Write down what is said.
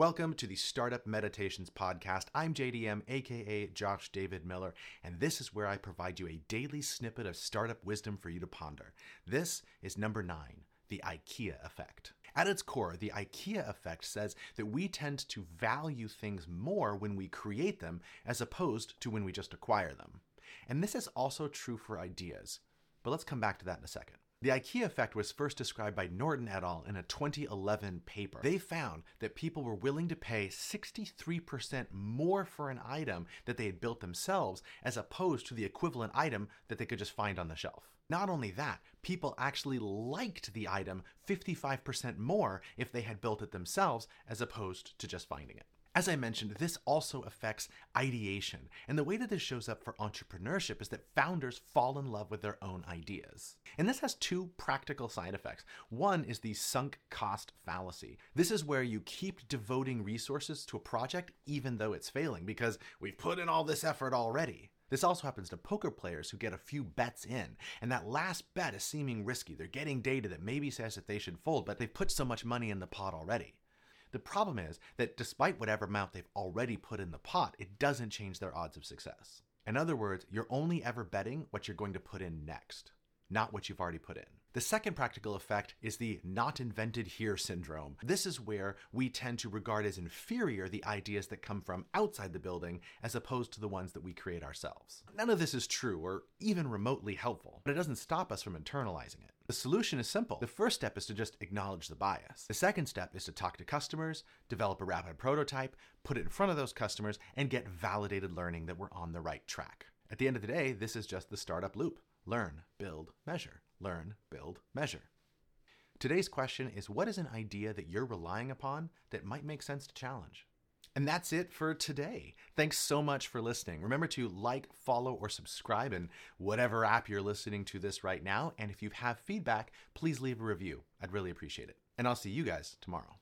Welcome to the Startup Meditations Podcast. I'm JDM, aka Josh David Miller, and this is where I provide you a daily snippet of startup wisdom for you to ponder. This is number nine the IKEA effect. At its core, the IKEA effect says that we tend to value things more when we create them as opposed to when we just acquire them. And this is also true for ideas. But let's come back to that in a second. The IKEA effect was first described by Norton et al. in a 2011 paper. They found that people were willing to pay 63% more for an item that they had built themselves as opposed to the equivalent item that they could just find on the shelf. Not only that, people actually liked the item 55% more if they had built it themselves as opposed to just finding it. As I mentioned, this also affects ideation. And the way that this shows up for entrepreneurship is that founders fall in love with their own ideas. And this has two practical side effects. One is the sunk cost fallacy. This is where you keep devoting resources to a project even though it's failing because we've put in all this effort already. This also happens to poker players who get a few bets in, and that last bet is seeming risky. They're getting data that maybe says that they should fold, but they've put so much money in the pot already. The problem is that despite whatever amount they've already put in the pot, it doesn't change their odds of success. In other words, you're only ever betting what you're going to put in next, not what you've already put in. The second practical effect is the not invented here syndrome. This is where we tend to regard as inferior the ideas that come from outside the building as opposed to the ones that we create ourselves. None of this is true or even remotely helpful, but it doesn't stop us from internalizing it. The solution is simple. The first step is to just acknowledge the bias. The second step is to talk to customers, develop a rapid prototype, put it in front of those customers, and get validated learning that we're on the right track. At the end of the day, this is just the startup loop learn, build, measure learn, build, measure. Today's question is what is an idea that you're relying upon that might make sense to challenge? And that's it for today. Thanks so much for listening. Remember to like, follow, or subscribe in whatever app you're listening to this right now. And if you have feedback, please leave a review. I'd really appreciate it. And I'll see you guys tomorrow.